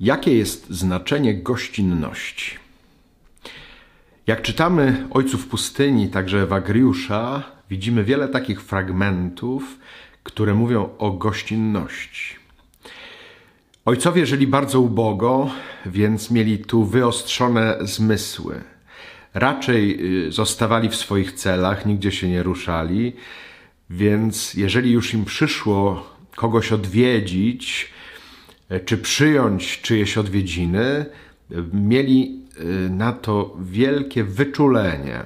Jakie jest znaczenie gościnności? Jak czytamy Ojców Pustyni, także Ewagriusza, widzimy wiele takich fragmentów, które mówią o gościnności. Ojcowie żyli bardzo ubogo, więc mieli tu wyostrzone zmysły. Raczej y, zostawali w swoich celach, nigdzie się nie ruszali, więc jeżeli już im przyszło kogoś odwiedzić, czy przyjąć czyjeś odwiedziny, e, mieli e, na to wielkie wyczulenie.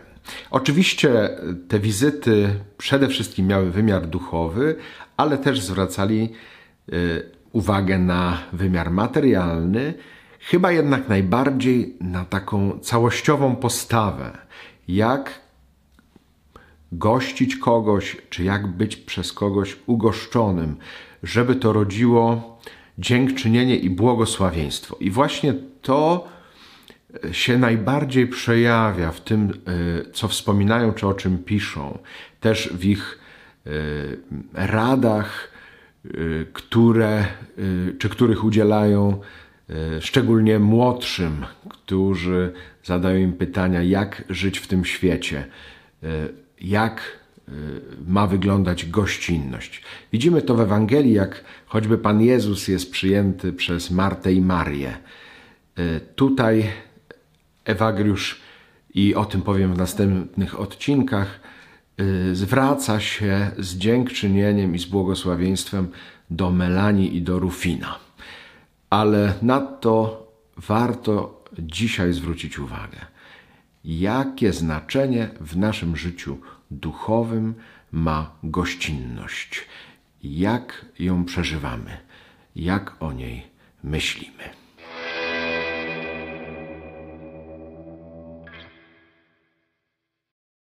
Oczywiście te wizyty przede wszystkim miały wymiar duchowy, ale też zwracali uwagę na wymiar materialny, chyba jednak najbardziej na taką całościową postawę, jak gościć kogoś, czy jak być przez kogoś ugoszczonym, żeby to rodziło dziękczynienie i błogosławieństwo. I właśnie to e, się najbardziej przejawia w tym, e, co wspominają, czy o czym piszą, też w ich e, radach, które, czy których udzielają szczególnie młodszym, którzy zadają im pytania, jak żyć w tym świecie jak ma wyglądać gościnność. Widzimy to w Ewangelii, jak choćby Pan Jezus jest przyjęty przez Martę i Marię. Y, tutaj Ewagriusz, i o tym powiem w następnych odcinkach, y, zwraca się z dziękczynieniem i z błogosławieństwem do Melanii i do Rufina. Ale na to warto dzisiaj zwrócić uwagę jakie znaczenie w naszym życiu duchowym ma gościnność, jak ją przeżywamy, jak o niej myślimy.